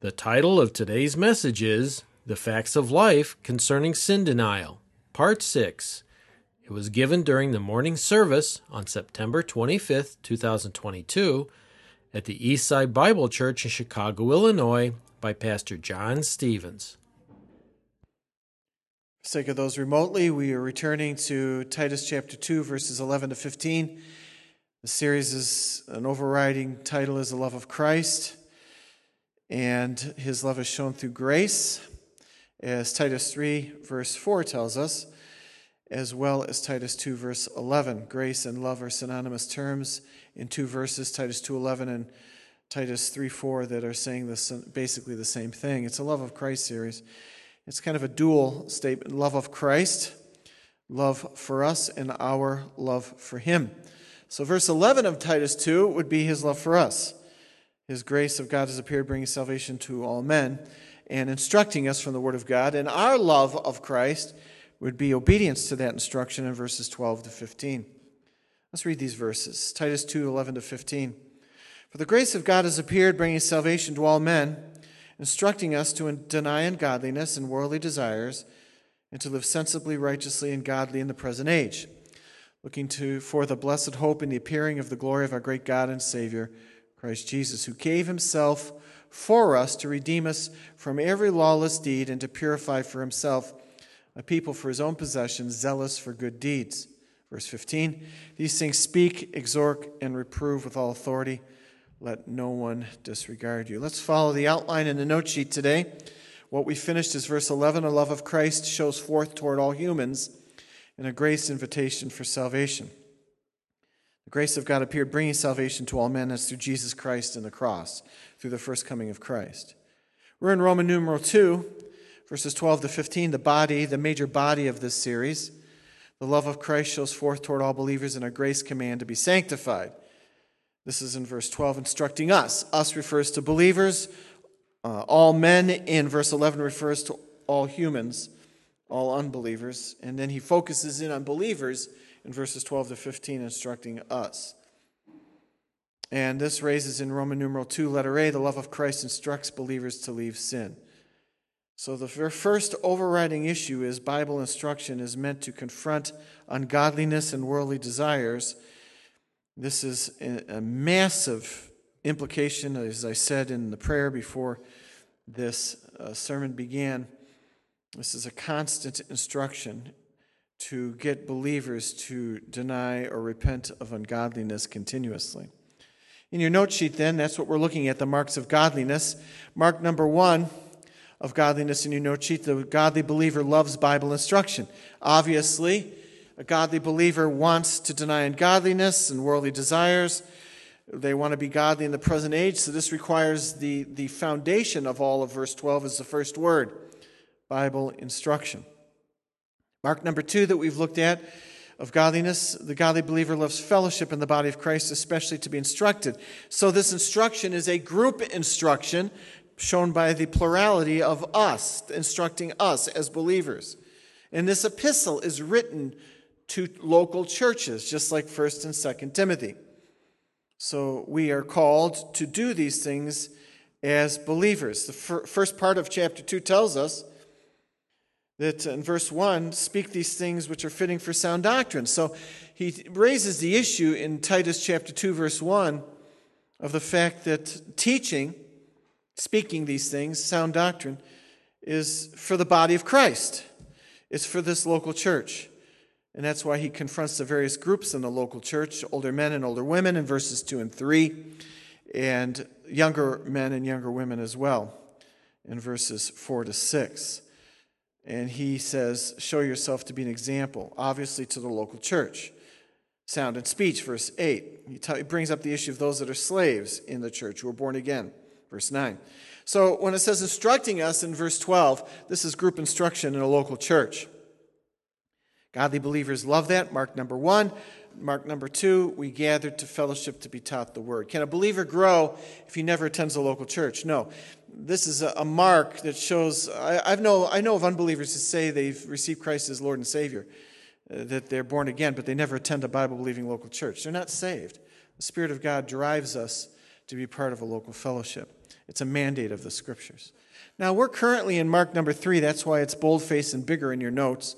The title of today's message is The Facts of Life Concerning Sin Denial, Part 6. It was given during the morning service on September 25th, 2022, at the Eastside Bible Church in Chicago, Illinois, by Pastor Jon Stephens. For sake of those remotely, we are returning to Titus chapter 2, verses 11 to 15. The series is an overriding title is The Love of Christ, and his love is shown through grace, as Titus 3, verse 4 tells us, as well as Titus 2, verse 11. Grace and love are synonymous terms in two verses, Titus 2.11 and Titus 3, 4, that are saying this, basically the same thing. It's a Love of Christ series. It's kind of a dual statement love of Christ, love for us, and our love for him. So, verse 11 of Titus 2 would be his love for us. His grace of God has appeared, bringing salvation to all men and instructing us from the Word of God. And our love of Christ would be obedience to that instruction in verses 12 to 15. Let's read these verses Titus 2 11 to 15. For the grace of God has appeared, bringing salvation to all men instructing us to deny ungodliness and worldly desires and to live sensibly, righteously, and godly in the present age, looking to, for the blessed hope in the appearing of the glory of our great God and Savior, Christ Jesus, who gave himself for us to redeem us from every lawless deed and to purify for himself a people for his own possession, zealous for good deeds. Verse 15 These things speak, exhort, and reprove with all authority. Let no one disregard you. Let's follow the outline in the note sheet today. What we finished is verse 11 A love of Christ shows forth toward all humans and a grace invitation for salvation. The grace of God appeared, bringing salvation to all men as through Jesus Christ and the cross, through the first coming of Christ. We're in Roman numeral 2, verses 12 to 15, the body, the major body of this series. The love of Christ shows forth toward all believers in a grace command to be sanctified. This is in verse 12, instructing us. Us refers to believers. Uh, all men in verse 11 refers to all humans, all unbelievers. And then he focuses in on believers in verses 12 to 15, instructing us. And this raises in Roman numeral 2, letter A, the love of Christ instructs believers to leave sin. So the first overriding issue is Bible instruction is meant to confront ungodliness and worldly desires this is a massive implication, as I said in the prayer before this uh, sermon began. This is a constant instruction to get believers to deny or repent of ungodliness continuously. In your note sheet, then, that's what we're looking at the marks of godliness. Mark number one of godliness in your note sheet the godly believer loves Bible instruction. Obviously, a godly believer wants to deny ungodliness and worldly desires. They want to be godly in the present age, so this requires the, the foundation of all of verse 12 is the first word Bible instruction. Mark number two that we've looked at of godliness, the godly believer loves fellowship in the body of Christ, especially to be instructed. So this instruction is a group instruction shown by the plurality of us, instructing us as believers. And this epistle is written to local churches, just like 1st and 2nd Timothy. So we are called to do these things as believers. The fir- first part of chapter 2 tells us that in verse 1, speak these things which are fitting for sound doctrine. So he raises the issue in Titus chapter 2, verse 1, of the fact that teaching, speaking these things, sound doctrine, is for the body of Christ. It's for this local church. And that's why he confronts the various groups in the local church older men and older women in verses 2 and 3, and younger men and younger women as well in verses 4 to 6. And he says, Show yourself to be an example, obviously, to the local church. Sound and speech, verse 8. He, t- he brings up the issue of those that are slaves in the church who are born again, verse 9. So when it says instructing us in verse 12, this is group instruction in a local church. Godly believers love that. Mark number one. Mark number two, we gather to fellowship to be taught the word. Can a believer grow if he never attends a local church? No. This is a, mark that shows, I, I've know, I know of unbelievers who say they've received Christ as Lord and Savior, uh, that they're born again, but they never attend a Bible believing local church. They're not saved. The Spirit of God drives us to be part of a local fellowship. It's a mandate of the scriptures. Now, we're currently in Mark number three. That's why it's boldface and bigger in your notes.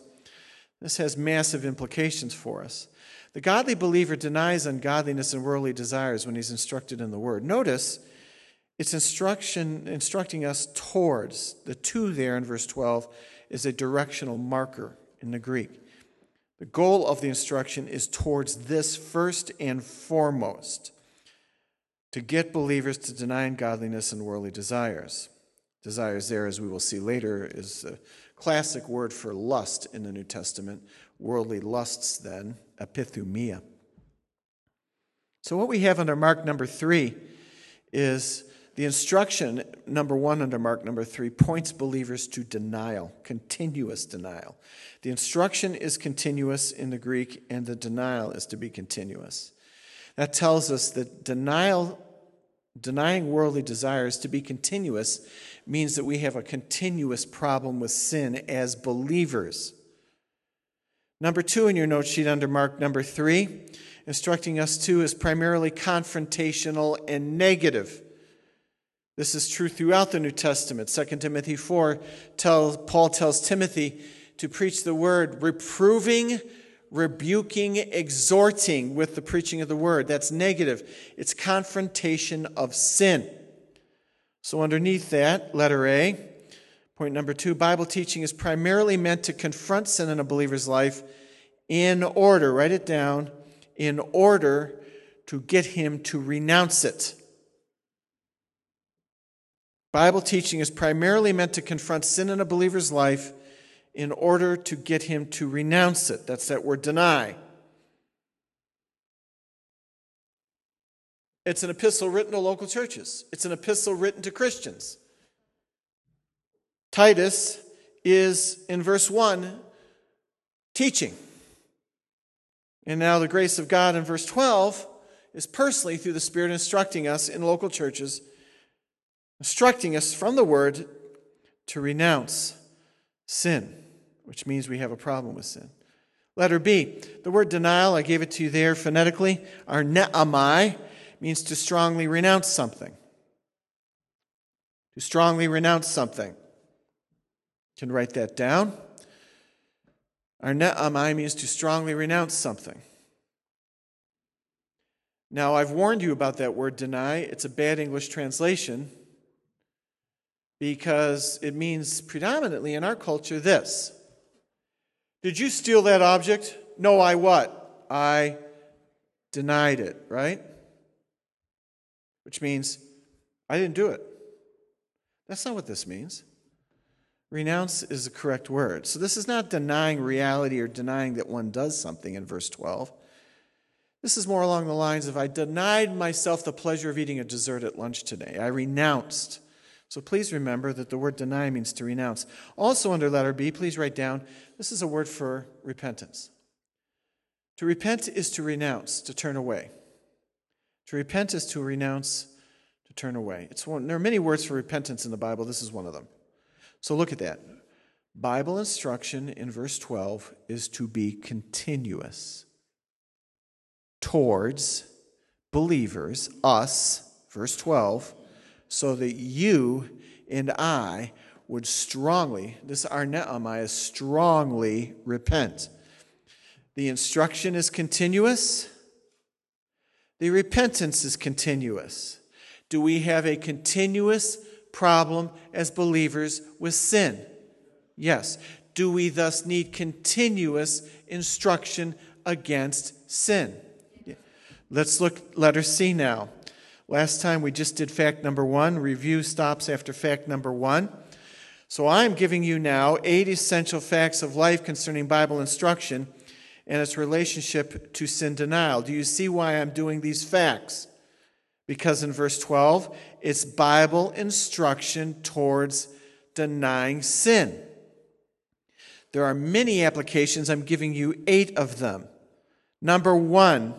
This has massive implications for us. The godly believer denies ungodliness and worldly desires when he's instructed in the word. Notice it's instruction instructing us towards. The two there in verse 12 is a directional marker in the Greek. The goal of the instruction is towards this first and foremost to get believers to deny ungodliness and worldly desires. Desires there, as we will see later, is a classic word for lust in the New Testament. Worldly lusts, then, epithumia. So, what we have under Mark number three is the instruction, number one, under Mark number three, points believers to denial, continuous denial. The instruction is continuous in the Greek, and the denial is to be continuous. That tells us that denial, denying worldly desires to be continuous means that we have a continuous problem with sin as believers. Number two in your note sheet under Mark number three, instructing us to is primarily confrontational and negative. This is true throughout the New Testament. 2 Timothy 4 tells, Paul tells Timothy to preach the word, reproving, rebuking, exhorting with the preaching of the word. That's negative. It's confrontation of sin. So, underneath that, letter A, point number two Bible teaching is primarily meant to confront sin in a believer's life in order, write it down, in order to get him to renounce it. Bible teaching is primarily meant to confront sin in a believer's life in order to get him to renounce it. That's that word deny. It's an epistle written to local churches, it's an epistle written to Christians. Titus is, in verse 1, teaching. And now the grace of God in verse 12 is personally through the Spirit instructing us in local churches instructing us from the word to renounce sin, which means we have a problem with sin. Letter B, the word denial, I gave it to you there phonetically. arneomai means to strongly renounce something. To strongly renounce something. You can write that down. arneomai means to strongly renounce something. Now, I've warned you about that word deny. It's a bad English translation because it means predominantly in our culture this Did you steal that object? No, I what? I denied it, right? Which means I didn't do it. That's not what this means. Renounce is the correct word. So this is not denying reality or denying that one does something in verse 12. This is more along the lines of I denied myself the pleasure of eating a dessert at lunch today. I renounced so please remember that the word deny means to renounce. Also, under letter B, please write down this is a word for repentance. To repent is to renounce, to turn away. To repent is to renounce, to turn away. It's one, there are many words for repentance in the Bible. This is one of them. So look at that. Bible instruction in verse 12 is to be continuous towards believers, us, verse 12 so that you and I would strongly, this arneomai is strongly repent. The instruction is continuous. The repentance is continuous. Do we have a continuous problem as believers with sin? Yes. Do we thus need continuous instruction against sin? Let's look letter C now. Last time we just did fact number one. Review stops after fact number one. So I'm giving you now eight essential facts of life concerning Bible instruction and its relationship to sin denial. Do you see why I'm doing these facts? Because in verse 12, it's Bible instruction towards denying sin. There are many applications. I'm giving you eight of them. Number one,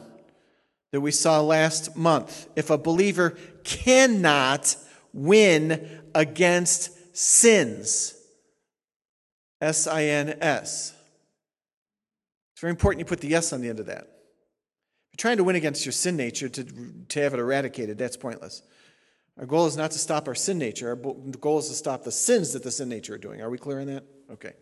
that we saw last month. If a believer cannot win against sins, S I N S. It's very important you put the S on the end of that. If you're trying to win against your sin nature to, to have it eradicated, that's pointless. Our goal is not to stop our sin nature. Our goal is to stop the sins that the sin nature are doing. Are we clear on that? Okay.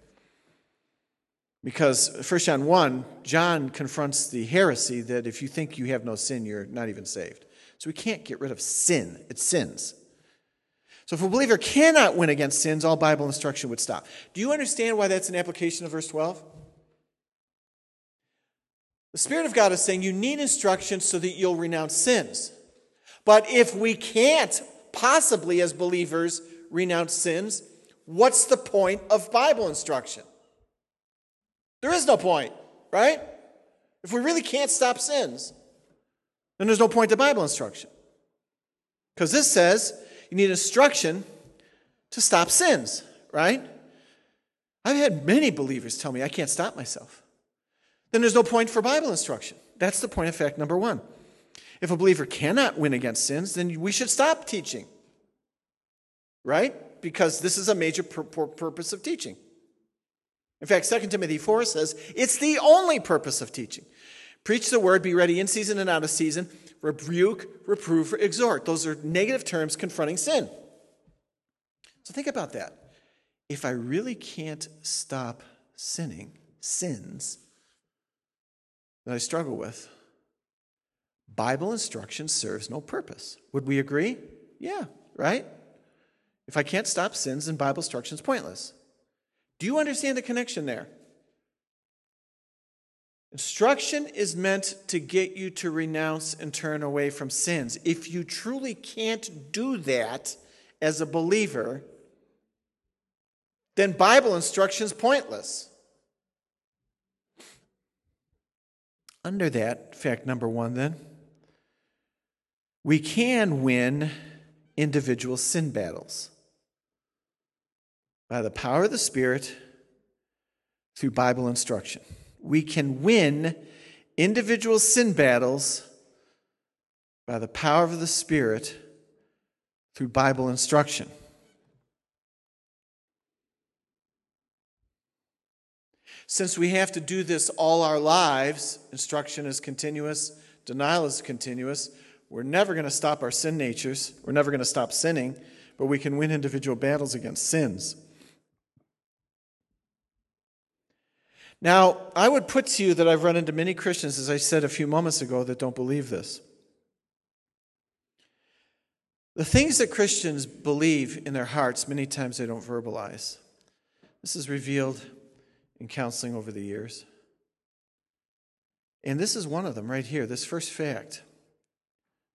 Because 1 John 1, John confronts the heresy that if you think you have no sin, you're not even saved. So we can't get rid of sin, it's sins. So if a believer cannot win against sins, all Bible instruction would stop. Do you understand why that's an application of verse 12? The Spirit of God is saying you need instruction so that you'll renounce sins. But if we can't possibly, as believers, renounce sins, what's the point of Bible instruction? There is no point, right? If we really can't stop sins, then there's no point to Bible instruction. Because this says you need instruction to stop sins, right? I've had many believers tell me I can't stop myself. Then there's no point for Bible instruction. That's the point of fact number one. If a believer cannot win against sins, then we should stop teaching, right? Because this is a major pur- pur- purpose of teaching. In fact, 2 Timothy 4 says it's the only purpose of teaching. Preach the word, be ready in season and out of season, rebuke, reprove, exhort. Those are negative terms confronting sin. So think about that. If I really can't stop sinning, sins that I struggle with, Bible instruction serves no purpose. Would we agree? Yeah, right? If I can't stop sins, then Bible instruction is pointless. Do you understand the connection there? Instruction is meant to get you to renounce and turn away from sins. If you truly can't do that as a believer, then Bible instruction is pointless. Under that, fact number one, then, we can win individual sin battles by the power of the Spirit through Bible instruction. We can win individual sin battles by the power of the Spirit through Bible instruction. Since we have to do this all our lives, instruction is continuous, denial is continuous, we're never going to stop our sin natures. We're never going to stop sinning, but we can win individual battles against sins. Now, I would put to you that I've run into many Christians, as I said a few moments ago, that don't believe this. The things that Christians believe in their hearts, many times they don't verbalize. This is revealed in counseling over the years. And this is one of them right here, this first fact.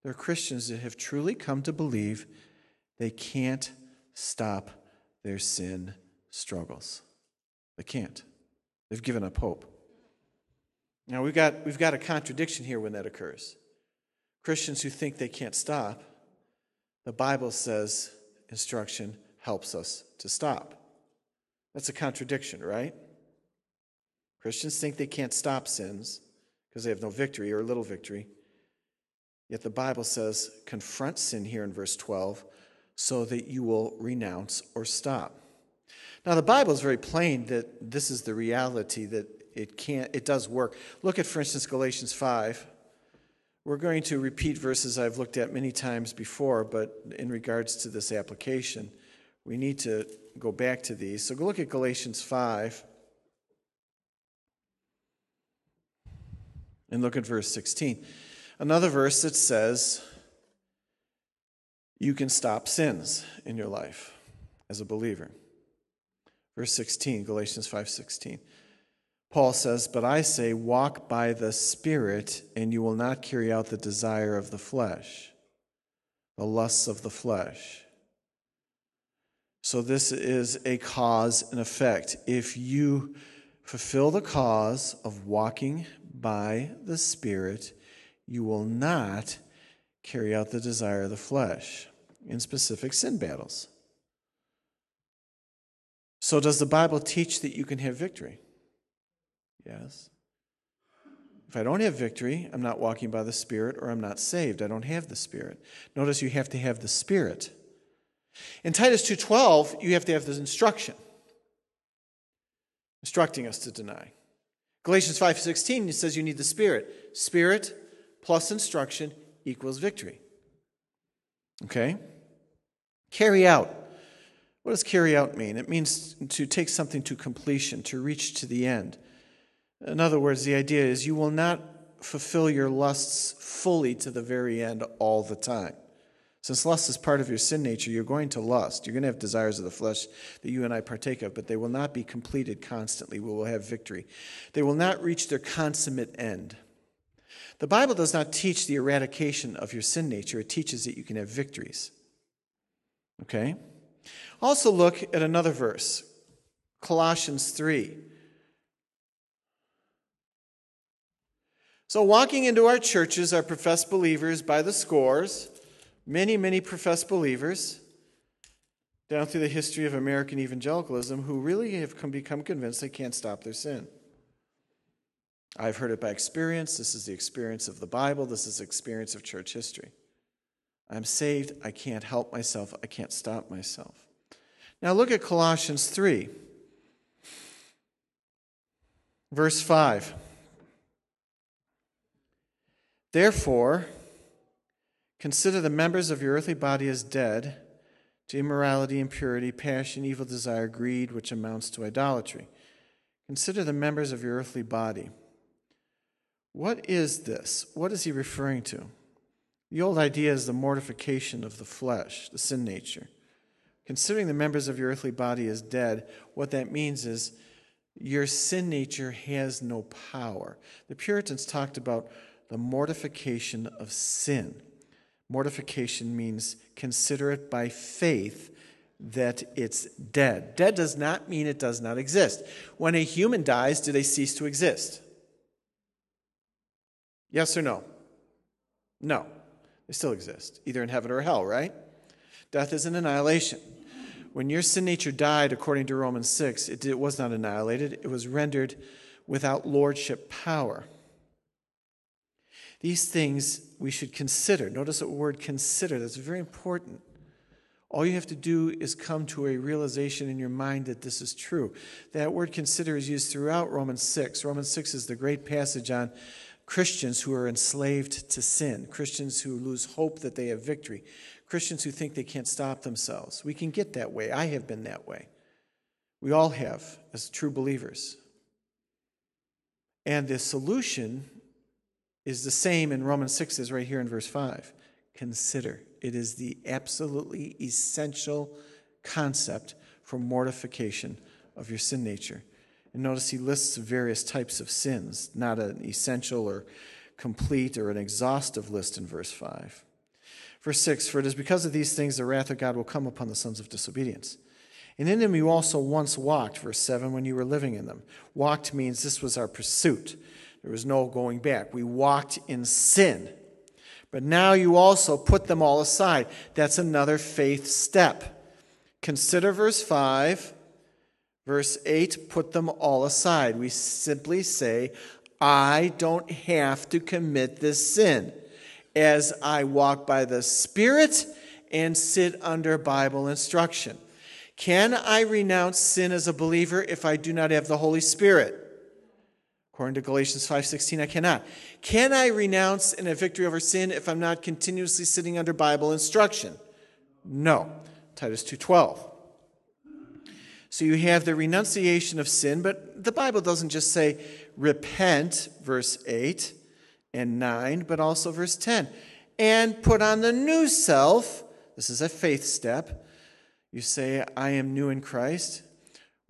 There are Christians that have truly come to believe they can't stop their sin struggles. They can't. They've given up hope. Now, we've got, we've got a contradiction here when that occurs. Christians who think they can't stop, the Bible says instruction helps us to stop. That's a contradiction, right? Christians think they can't stop sins because they have no victory or little victory. Yet the Bible says, confront sin here in verse 12 so that you will renounce or stop. Now, the Bible is very plain that this is the reality that it can't, it does work. Look at, for instance, Galatians 5. We're going to repeat verses I've looked at many times before, but in regards to this application, we need to go back to these. So go look at Galatians 5 and look at verse 16. Another verse that says you can stop sins in your life as a believer. Verse 16, Galatians 5:16. Paul says, "But I say, walk by the Spirit, and you will not carry out the desire of the flesh, the lusts of the flesh." So this is a cause and effect. If you fulfill the cause of walking by the Spirit, you will not carry out the desire of the flesh in specific sin battles. So, does the Bible teach that you can have victory? Yes. If I don't have victory, I'm not walking by the Spirit or I'm not saved. I don't have the Spirit. Notice you have to have the Spirit. In Titus 2:12, you have to have this instruction. Instructing us to deny. Galatians 5:16 it says you need the Spirit. Spirit plus instruction equals victory. Okay? Carry out. What does carry out mean? It means to take something to completion, to reach to the end. In other words, the idea is you will not fulfill your lusts fully to the very end all the time. Since lust is part of your sin nature, you're going to lust. You're going to have desires of the flesh that you and I partake of, but they will not be completed constantly. We will have victory. They will not reach their consummate end. The Bible does not teach the eradication of your sin nature, it teaches that you can have victories. Okay? Also, look at another verse Colossians 3. So, walking into our churches are professed believers by the scores many, many professed believers down through the history of American evangelicalism who really have become convinced they can't stop their sin. I've heard it by experience. This is the experience of the Bible. This is the experience of church history. I'm saved. I can't help myself. I can't stop myself. Now look at Colossians 3, verse 5. Therefore, Consider the members of your earthly body as dead to immorality, impurity, passion, evil desire, greed, which amounts to idolatry. Consider the members of your earthly body. What is this? What is he referring to? The old idea is the mortification of the flesh, the sin nature. Considering the members of your earthly body as dead, what that means is your sin nature has no power. The Puritans talked about the mortification of sin. Mortification means consider it by faith that it's dead. Dead does not mean it does not exist. When a human dies, do they cease to exist? Yes or no? No. They still exist, either in heaven or hell, right? Death is an annihilation. When your sin nature died, according to Romans 6, it, it was not annihilated, it was rendered without lordship power. These things we should consider. Notice the word consider, that's very important. All you have to do is come to a realization in your mind that this is true. That word consider is used throughout Romans 6. Romans 6 is the great passage on Christians who are enslaved to sin, Christians who lose hope that they have victory, Christians who think they can't stop themselves. We can get that way. I have been that way. We all have as true believers. And the solution is the same in Romans 6 as right here in verse 5. Consider. It is the absolutely essential concept for mortification of your sin nature. And notice he lists various types of sins, not an essential or complete or an exhaustive list in verse 5. Verse 6 For it is because of these things the wrath of God will come upon the sons of disobedience. And in them you also once walked, verse 7, when you were living in them. Walked means this was our pursuit. There was no going back. We walked in sin. But now you also put them all aside. That's another faith step. Consider verse 5. Verse 8, put them all aside. We simply say, I don't have to commit this sin as I walk by the Spirit and sit under Bible instruction. Can I renounce sin as a believer if I do not have the Holy Spirit? According to Galatians 5:16, I cannot. Can I renounce in a victory over sin if I'm not continuously sitting under Bible instruction? No. Titus 2:12. So you have the renunciation of sin, but the Bible doesn't just say repent, verse 8 and 9, but also verse 10. And put on the new self. This is a faith step. You say, I am new in Christ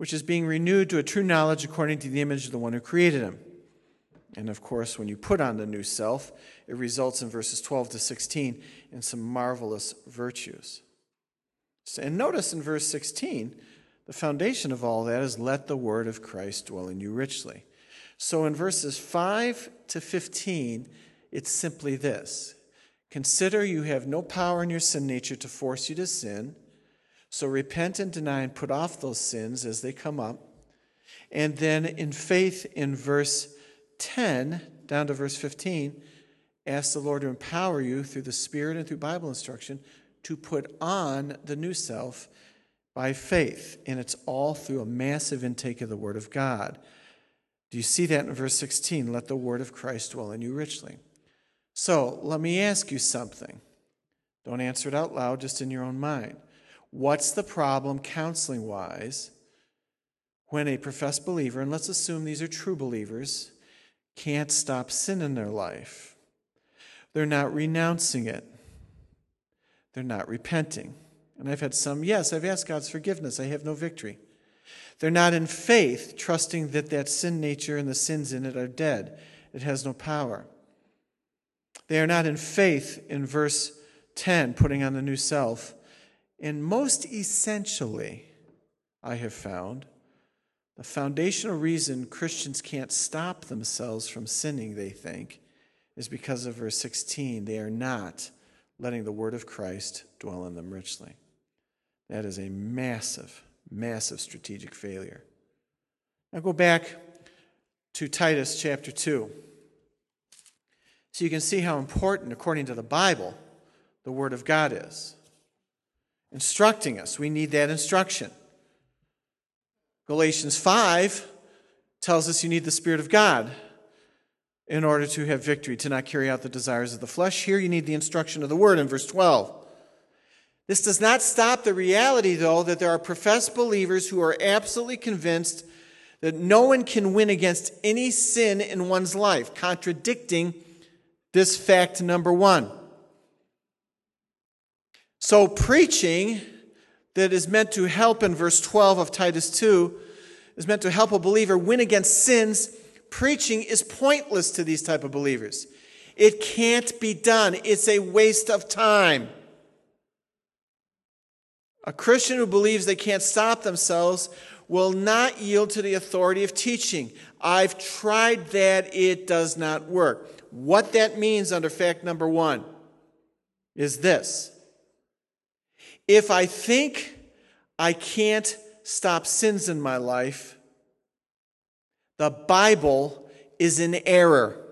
which is being renewed to a true knowledge according to the image of the one who created him. And of course, when you put on the new self, it results in verses 12 to 16 in some marvelous virtues. And notice in verse 16, the foundation of all that is let the word of Christ dwell in you richly. So in verses 5 to 15, it's simply this Consider you have no power in your sin nature to force you to sin. So repent and deny and put off those sins as they come up. And then in faith, in verse 10 down to verse 15, ask the Lord to empower you through the Spirit and through Bible instruction to put on the new self by faith. And it's all through a massive intake of the Word of God. Do you see that in verse 16? Let the Word of Christ dwell in you richly. So let me ask you something. Don't answer it out loud, just in your own mind. what's the problem counseling wise when a professed believer, and let's assume these are true believers, can't stop sin in their life? They're not renouncing it, they're not repenting. And I've had some, yes, I've asked God's forgiveness, I have no victory. They're not in faith, trusting that that sin nature and the sins in it are dead. It has no power. They are not in faith in verse 10, putting on the new self. And most essentially, I have found, the foundational reason Christians can't stop themselves from sinning, they think, is because of verse 16. They are not letting the word of Christ dwell in them richly. That is a massive, massive strategic failure. Now go back to Titus chapter 2. So you can see how important, according to the Bible, the Word of God is. Instructing us. We need that instruction. Galatians 5 tells us you need the Spirit of God in order to have victory, to not carry out the desires of the flesh. Here you need the instruction of the Word in verse 12. This does not stop the reality, though, that there are professed believers who are absolutely convinced that no one can win against any sin in one's life, contradicting this fact number one. So, preaching that is meant to help in verse 12 of Titus 2 is meant to help a believer win against sins. Preaching is pointless to these type of believers. It can't be done. It's a waste of time. A Christian who believes they can't stop themselves will not yield to the authority of teaching. I've tried that, it does not work. What that means under fact number one is this if I think I can't stop sins in my life, the Bible is in error.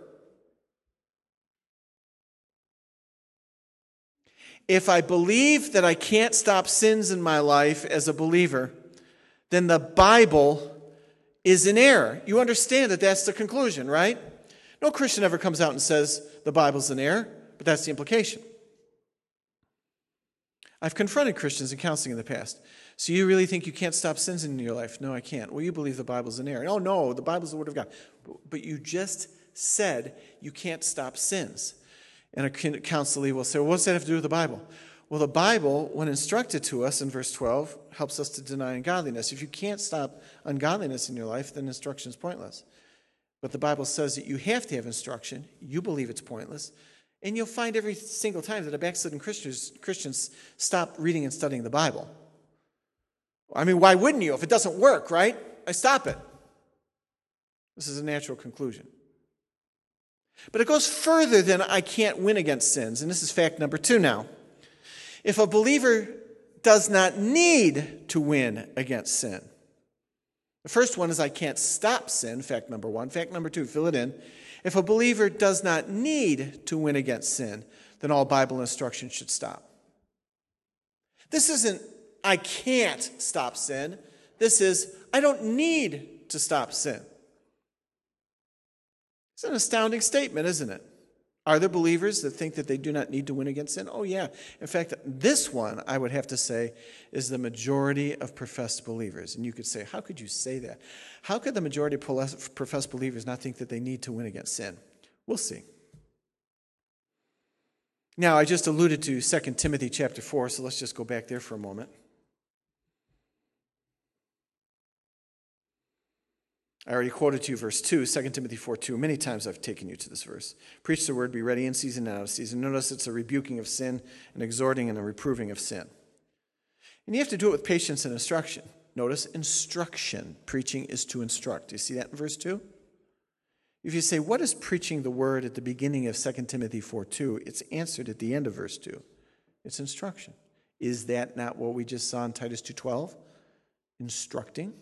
If I believe that I can't stop sins in my life as a believer, then the Bible is in error. You understand that that's the conclusion, right? No Christian ever comes out and says the Bible's in error, but that's the implication. I've confronted Christians in counseling in the past. So you really think you can't stop sins in your life? No, I can't. Well, you believe the Bible's in error. Oh, no, the Bible's the Word of God. But you just said you can't stop sins. And a counselee will say, well, does that have to do with the Bible? Well, the Bible, when instructed to us in verse 12, helps us to deny ungodliness. If you can't stop ungodliness in your life, then instruction is pointless. But the Bible says that you have to have instruction. You believe it's pointless. And you'll find every single time that a backslidden Christians, Christians stop reading and studying the Bible. I mean, why wouldn't you? If it doesn't work, right? I stop it. This is a natural conclusion. But it goes further than I can't win against sins. And this is fact number two now. If a believer does not need to win against sin, the first one is I can't stop sin, fact number one. Fact number two, fill it in. If a believer does not need to win against sin, then all Bible instruction should stop. This isn't, I can't stop sin. This is, I don't need to stop sin. It's an astounding statement, isn't it? Are there believers that think that they do not need to win against sin? Oh, yeah. In fact, this one, I would have to say, is the majority of professed believers. And you could say, how could you say that? How could the majority of professed believers not think that they need to win against sin? We'll see. Now, I just alluded to 2 Timothy chapter 4, so let's just go back there for a moment. I already quoted to you verse 2, 2 Timothy 4 2. Many times I've taken you to this verse. Preach the word, be ready in season and out of season. Notice it's a rebuking of sin, an exhorting, and a reproving of sin. And you have to do it with patience and instruction. Notice instruction. Preaching is to instruct. Do you see that in verse 2? If you say, What is preaching the word at the beginning of 2 Timothy 4 2? It's answered at the end of verse 2. It's instruction. Is that not what we just saw in Titus 2.12? Instructing.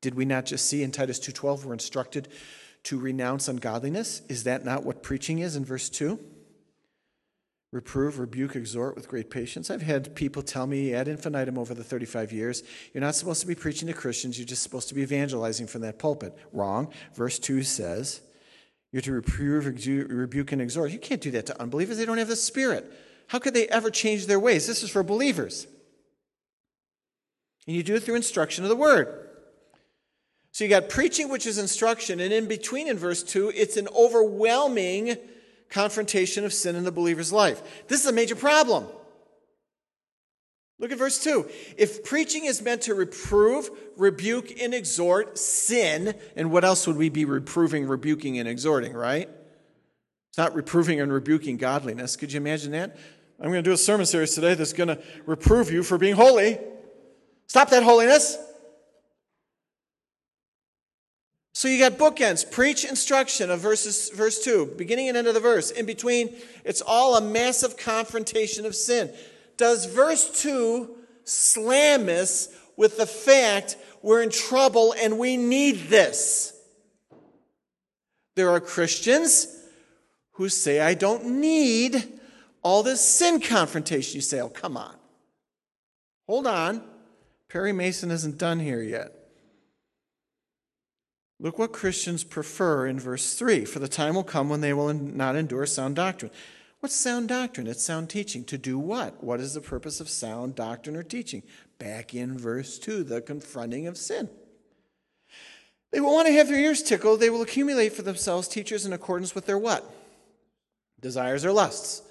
Did we not just see in Titus 2:12 we're instructed to renounce ungodliness? Is that not what preaching is in verse 2? Reprove, rebuke, exhort with great patience. I've had people tell me ad infinitum over the 35 years, you're not supposed to be preaching to Christians, you're just supposed to be evangelizing from that pulpit. Wrong. Verse 2 says, you're to reprove, rebuke, and exhort. You can't do that to unbelievers. They don't have the Spirit. How could they ever change their ways? This is for believers. And you do it through instruction of the word. So you got preaching, which is instruction, and in between in verse 2, it's an overwhelming confrontation of sin in the believer's life. This is a major problem. Look at verse 2. If preaching is meant to reprove, rebuke, and exhort sin, and what else would we be reproving, rebuking, and exhorting, right? It's not reproving and rebuking godliness. Could you imagine that? I'm going to do a sermon series today that's going to reprove you for being holy. Stop that holiness. So you got bookends, preach instruction of verses, verse 2, beginning and end of the verse. In between, it's all a massive confrontation of sin. Does verse 2 slam us with the fact we're in trouble and we need this? There are Christians who say, I don't need all this sin confrontation. You say, oh, come on. Hold on. Perry Mason isn't done here yet. Look what Christians prefer in verse 3 For the time will come when they will not endure sound doctrine. What's sound doctrine? It's sound teaching. To do what? What is the purpose of sound doctrine or teaching? Back in verse 2, the confronting of sin. They will want to have their ears tickled. They will accumulate for themselves teachers in accordance with their what? Desires or lusts.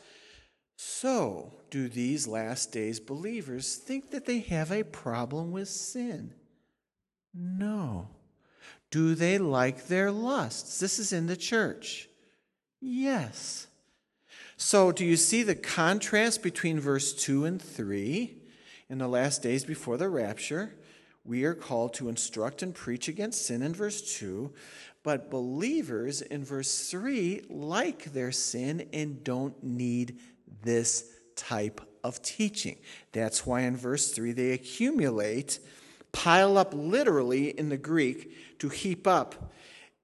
So, do these last days believers think that they have a problem with sin? No. Do they like their lusts? This is in the church. Yes. So, do you see the contrast between verse 2 and 3? In the last days before the rapture, we are called to instruct and preach against sin in verse 2, but believers in verse 3 like their sin and don't need this type of teaching. That's why in verse 3 they accumulate, pile up literally in the Greek to heap up,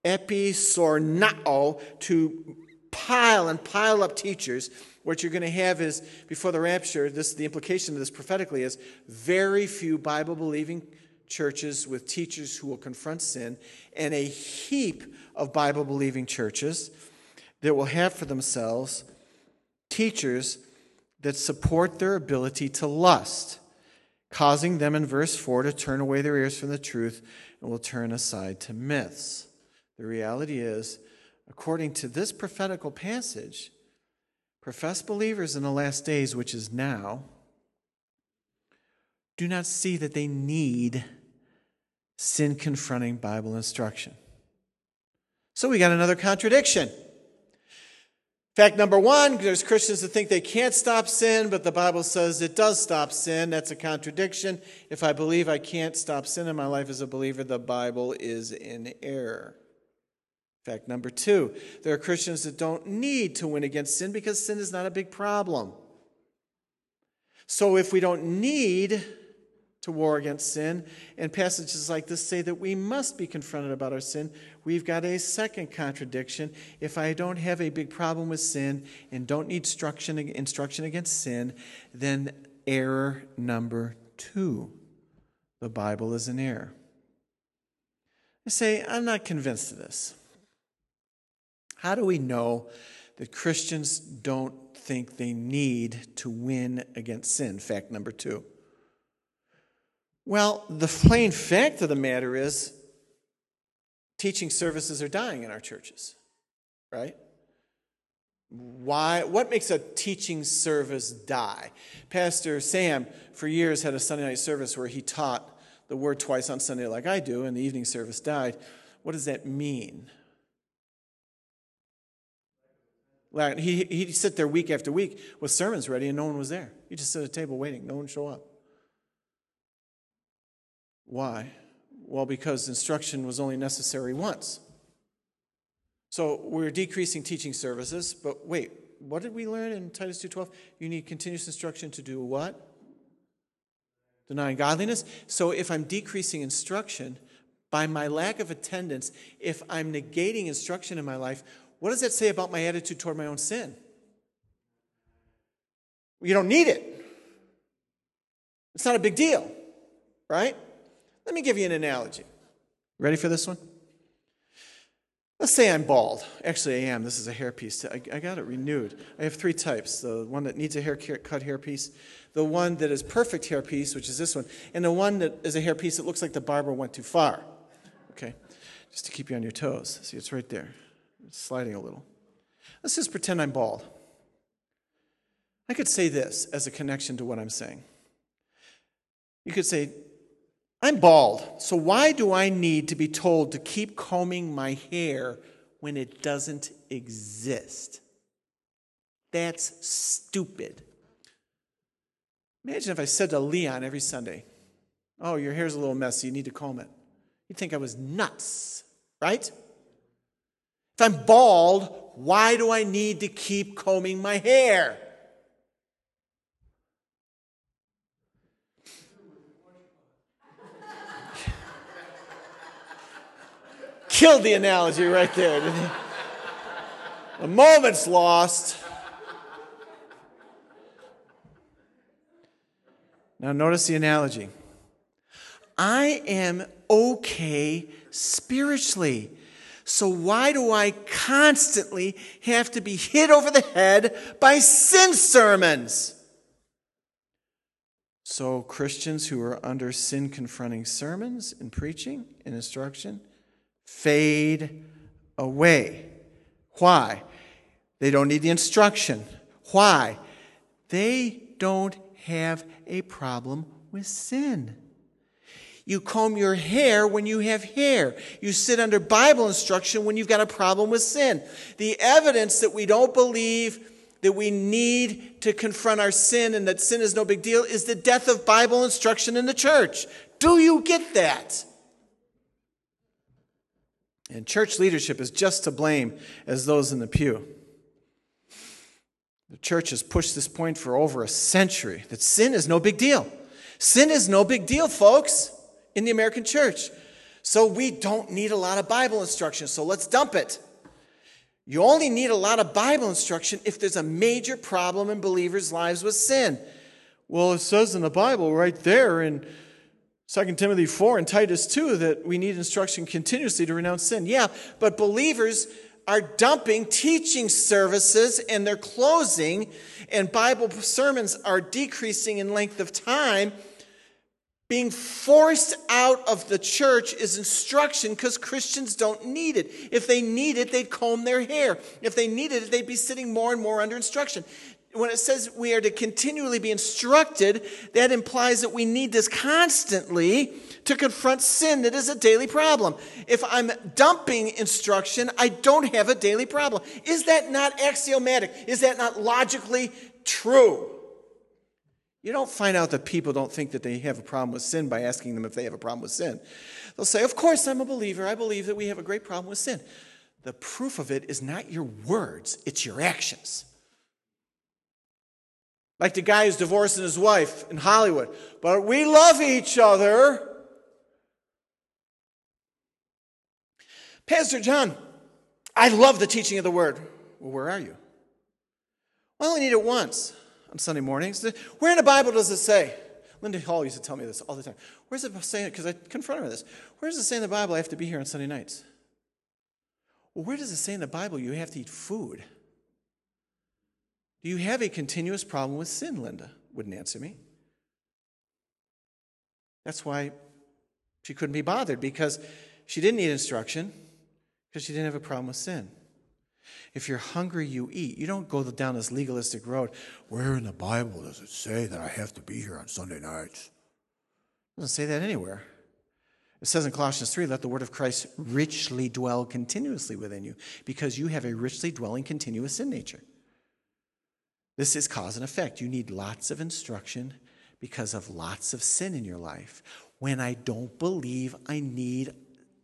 episornao, to pile and pile up teachers. What you're going to have is, before the rapture, this the implication of this prophetically is very few Bible believing churches with teachers who will confront sin, and a heap of Bible believing churches that will have for themselves teachers that support their ability to lust, causing them in verse 4 to turn away their ears from the truth and will turn aside to myths. The reality is, according to this prophetical passage, professed believers in the last days, which is now, do not see that they need sin confronting Bible instruction. So we got another contradiction. Fact number one there's Christians that think they can't stop sin, but the Bible says it does stop sin. That's a contradiction. If I believe I can't stop sin in my life as a believer, the Bible is in error. Fact number two there are Christians that don't need to win against sin because sin is not a big problem. So if we don't need to war against sin, and passages like this say that we must be confronted about our sin, we've got a second contradiction. If I don't have a big problem with sin and don't need instruction, instruction against sin, then error number two the Bible is an error. I say, I'm not convinced of this. How do we know that Christians don't think they need to win against sin? Fact number two. Well, the plain fact of the matter is teaching services are dying in our churches, right? Why, what makes a teaching service die? Pastor Sam, for years, had a Sunday night service where he taught the word twice on Sunday, like I do, and the evening service died. What does that mean? He, he'd sit there week after week with sermons ready, and no one was there. He just sit at a table waiting, no one show up. Why? Well, because instruction was only necessary once. So we're decreasing teaching services, but wait, what did we learn in Titus 2:12? You need continuous instruction to do what? Denying godliness. So if I'm decreasing instruction by my lack of attendance, if I'm negating instruction in my life, what does that say about my attitude toward my own sin? You don't need it. It's not a big deal, right? Let me give you an analogy. Ready for this one? Let's say I'm bald. Actually, I am. This is a hairpiece. I, I got it renewed. I have three types the one that needs a haircut hairpiece, the one that is perfect hairpiece, which is this one, and the one that is a hairpiece that looks like the barber went too far. Okay? Just to keep you on your toes. See, it's right there. It's sliding a little. Let's just pretend I'm bald. I could say this as a connection to what I'm saying. You could say, I'm bald, so why do I need to be told to keep combing my hair when it doesn't exist? That's stupid. Imagine if I said to Leon every Sunday, Oh, your hair's a little messy, you need to comb it. You'd think I was nuts, right? If I'm bald, why do I need to keep combing my hair? Killed the analogy right there. didn't he? A moment's lost. Now, notice the analogy. I am okay spiritually. So, why do I constantly have to be hit over the head by sin sermons? So, Christians who are under sin confronting sermons and preaching and instruction fade away. Why? They don't need the instruction. Why? They don't have a problem with sin. You comb your hair when you have hair. You sit under Bible instruction when you've got a problem with sin. The evidence that we don't believe that we need to confront our sin and that sin is no big deal is the death of Bible instruction in the church. Do you get that? And church leadership is just to blame as those in the pew. The church has pushed this point for over a century that sin is no big deal. Sin is no big deal, folks, in the American church. So we don't need a lot of Bible instruction, so let's dump it. You only need a lot of Bible instruction if there's a major problem in believers' lives with sin. Well, it says in the Bible right there in 2 Timothy 4 and Titus 2 that we need instruction continuously to renounce sin. Yeah, but believers are dumping teaching services and they're closing, and Bible sermons are decreasing in length of time. Being forced out of the church is instruction because Christians don't need it. If they need it, they'd comb their hair. If they needed it, they'd be sitting more and more under instruction when it says we are to continually be instructed, that implies that we need this constantly to confront sin that is a daily problem. If I'm dumping instruction, I don't have a daily problem. Is that not axiomatic? Is that not logically true? You don't find out that people don't think that they have a problem with sin by asking them if they have a problem with sin. They'll say, Of course, I'm a believer. I believe that we have a great problem with sin. The proof of it is not your words, it's your actions. Like the guy who's divorcing his wife in Hollywood. But we love each other. Pastor Jon, I love the teaching of the word. Well, where are you? I only need it once on Sunday mornings. Where in the Bible does it say? Linda Hall used to tell me this all the time. Where's it saying? Because I confront her with this. Where does it say in the Bible I have to be here on Sunday nights? Well, where does it say in the Bible you have to eat food? Do you have a continuous problem with sin, Linda? Wouldn't answer me. That's why she couldn't be bothered because she didn't need instruction because she didn't have a problem with sin. If you're hungry, you eat. You don't go down this legalistic road. Where in the Bible does it say that I have to be here on Sunday nights? It doesn't say that anywhere. It says in Colossians 3 let the word of Christ richly dwell continuously within you because you have a richly dwelling, continuous sin nature. This is cause and effect. You need lots of instruction because of lots of sin in your life. When I don't believe I need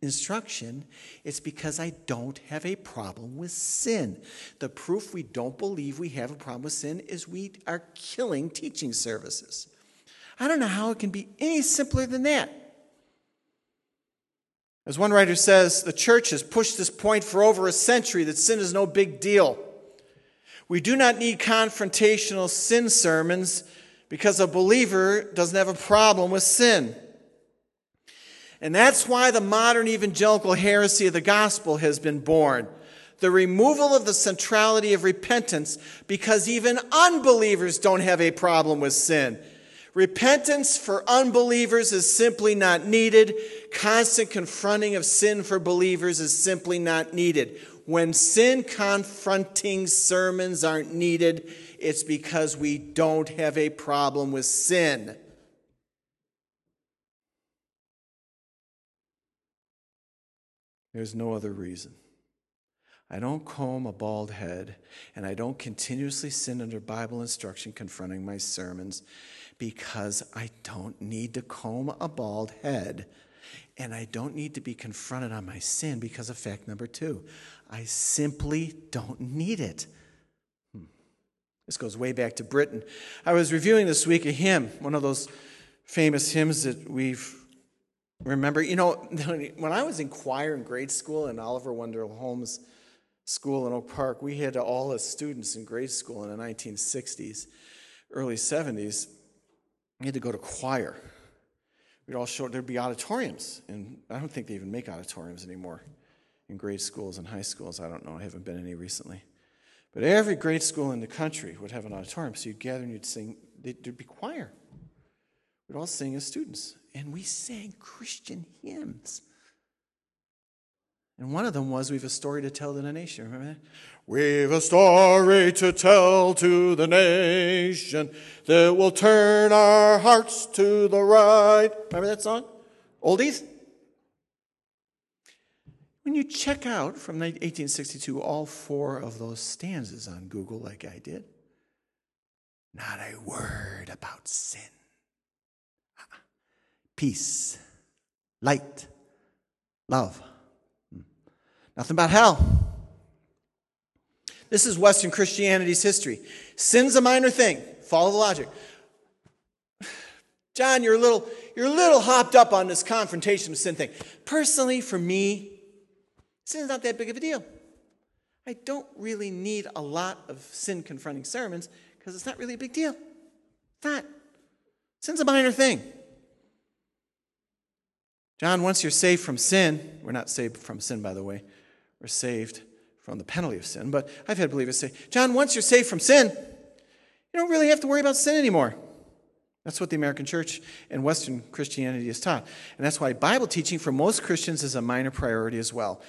instruction, it's because I don't have a problem with sin. The proof we don't believe we have a problem with sin is we are killing teaching services. I don't know how it can be any simpler than that. As one writer says, the church has pushed this point for over a century that sin is no big deal. We do not need confrontational sin sermons because a believer doesn't have a problem with sin. And that's why the modern evangelical heresy of the gospel has been born. The removal of the centrality of repentance because even unbelievers don't have a problem with sin. Repentance for unbelievers is simply not needed. Constant confronting of sin for believers is simply not needed. When sin confronting sermons aren't needed, it's because we don't have a problem with sin. There's no other reason. I don't comb a bald head, and I don't continuously sin under Bible instruction confronting my sermons because I don't need to comb a bald head. And I don't need to be confronted on my sin because of fact number two I simply don't need it. Hmm. This goes way back to Britain. I was reviewing this week a hymn, one of those famous hymns that we've remember. You know, when I was in choir in grade school in Oliver Wendell Holmes School in Oak Park, we had all the students in grade school in the 1960s, early 70s we had to go to choir. We'd all show there'd be auditoriums, and I don't think they even make auditoriums anymore in grade schools and high schools. I don't know. I haven't been any recently. But every grade school in the country would have an auditorium. So you'd gather and you'd sing, there'd be choir. We'd all sing as students. And we sang Christian hymns. And one of them was, We've a story to tell to the nation. Remember that? We've a story to tell to the nation that will turn our hearts to the right. Remember that song? Oldies? When you check out from 1862 all four of those stanzas on Google, like I did, not a word about sin. Uh-uh. Peace, light, love hmm. Nothing about hell. This is Western Christianity's history. Sin's a minor thing. Follow the logic. Jon, you're a little, you're a little hopped up on this confrontation with sin thing. Personally, for me, sin's not that big of a deal. I don't really need a lot of sin confronting sermons because it's not really a big deal. It's not. Sin's a minor thing. Jon, once you're saved from sin, we're not saved from sin, by the way, we're saved from the penalty of sin. But I've had believers say, Jon, once you're saved from sin, you don't really have to worry about sin anymore. That's what the American church and Western Christianity is taught. And that's why Bible teaching for most Christians is a minor priority as well.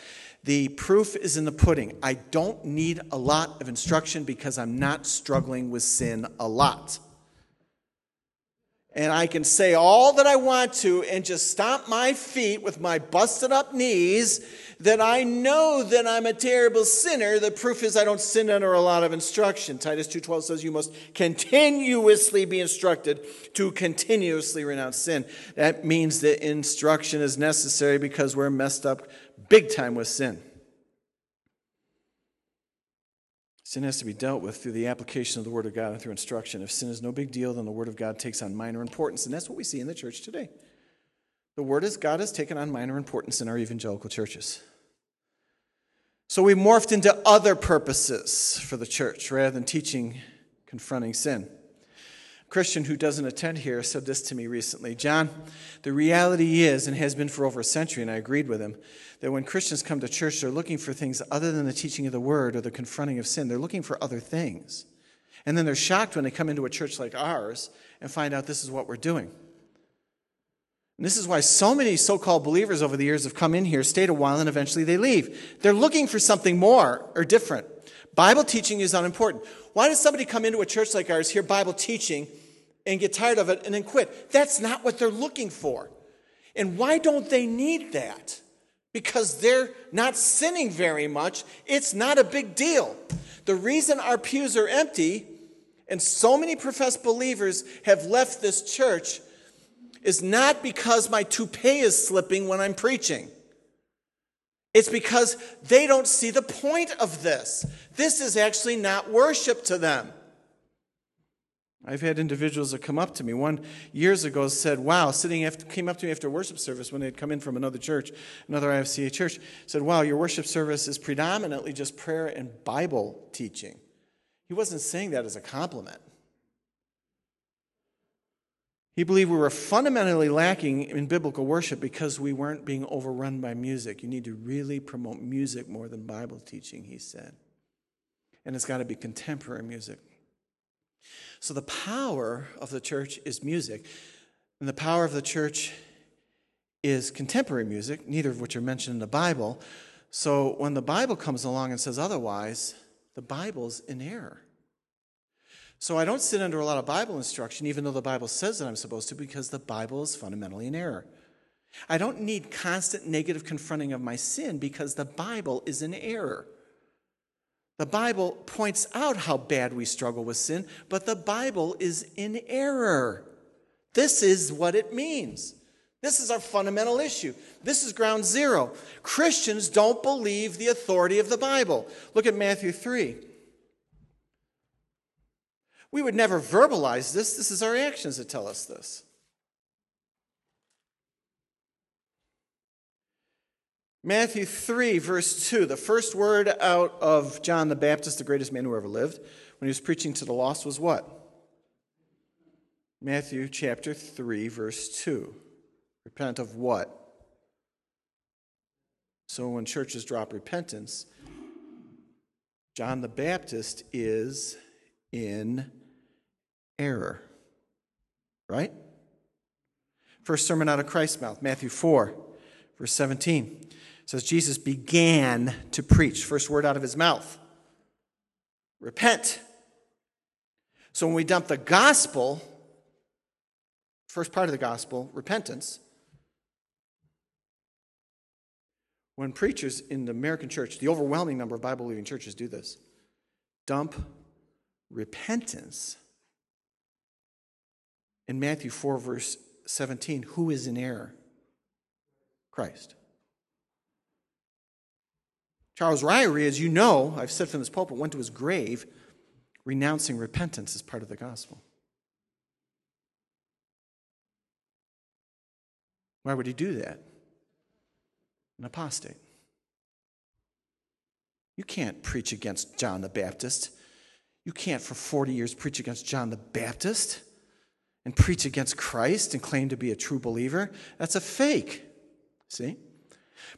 The proof is in the pudding. I don't need a lot of instruction because I'm not struggling with sin a lot and I can say all that I want to and just stomp my feet with my busted up knees that I know that I'm a terrible sinner. The proof is I don't sin under a lot of instruction. Titus 2:12 says you must continuously be instructed to continuously renounce sin. That means that instruction is necessary because we're messed up big time with sin. Sin has to be dealt with through the application of the Word of God and through instruction. If sin is no big deal, then the Word of God takes on minor importance. And that's what we see in the church today. The Word of God has taken on minor importance in our evangelical churches. So we morphed into other purposes for the church rather than teaching confronting sin. A Christian who doesn't attend here said this to me recently Jon, the reality is, and has been for over a century, and I agreed with him, that when Christians come to church, they're looking for things other than the teaching of the word or the confronting of sin. They're looking for other things. And then they're shocked when they come into a church like ours and find out this is what we're doing. And this is why so many so called believers over the years have come in here, stayed a while, and eventually they leave. They're looking for something more or different. Bible teaching is unimportant. Why does somebody come into a church like ours, hear Bible teaching, and get tired of it and then quit. That's not what they're looking for. And why don't they need that? Because they're not sinning very much. It's not a big deal. The reason our pews are empty and so many professed believers have left this church is not because my toupee is slipping when I'm preaching. It's because they don't see the point of this. This is actually not worship to them. I've had individuals that come up to me. One years ago said, Wow, sitting after, came up to me after worship service when they had come in from another church, another IFCA church, said, Wow, your worship service is predominantly just prayer and Bible teaching. He wasn't saying that as a compliment. He believed we were fundamentally lacking in biblical worship because we weren't being overrun by music. You need to really promote music more than Bible teaching, he said. And it's got to be contemporary music. So the power of the church is music, and the power of the church is contemporary music, neither of which are mentioned in the Bible. So when the Bible comes along and says otherwise, the Bible's in error. So I don't sit under a lot of Bible instruction, even though the Bible says that I'm supposed to, because the Bible is fundamentally in error. I don't need constant negative confronting of my sin because the Bible is in error. The Bible points out how bad we struggle with sin, but the Bible is in error. This is what it means. This is our fundamental issue. This is ground zero. Christians don't believe the authority of the Bible. Look at Matthew 3. We would never verbalize this. This is our actions that tell us this. Matthew 3, verse 2, the first word out of John the Baptist, the greatest man who ever lived, when he was preaching to the lost, was what? Matthew chapter 3, verse 2. Repent of what? So when churches drop repentance, John the Baptist is in error. Right? First sermon out of Christ's mouth, Matthew 4, verse 17 says Jesus began to preach. First word out of his mouth repent. So when we dump the gospel, first part of the gospel, repentance, when preachers in the American church, the overwhelming number of Bible believing churches do this, dump repentance. In Matthew 4, verse 17, who is in error? Christ. Charles Ryrie, as you know, I've said from this pulpit, went to his grave renouncing repentance as part of the gospel. Why would he do that? An apostate. You can't preach against John the Baptist. You can't, for 40 years, preach against John the Baptist and preach against Christ and claim to be a true believer. That's a fake. See?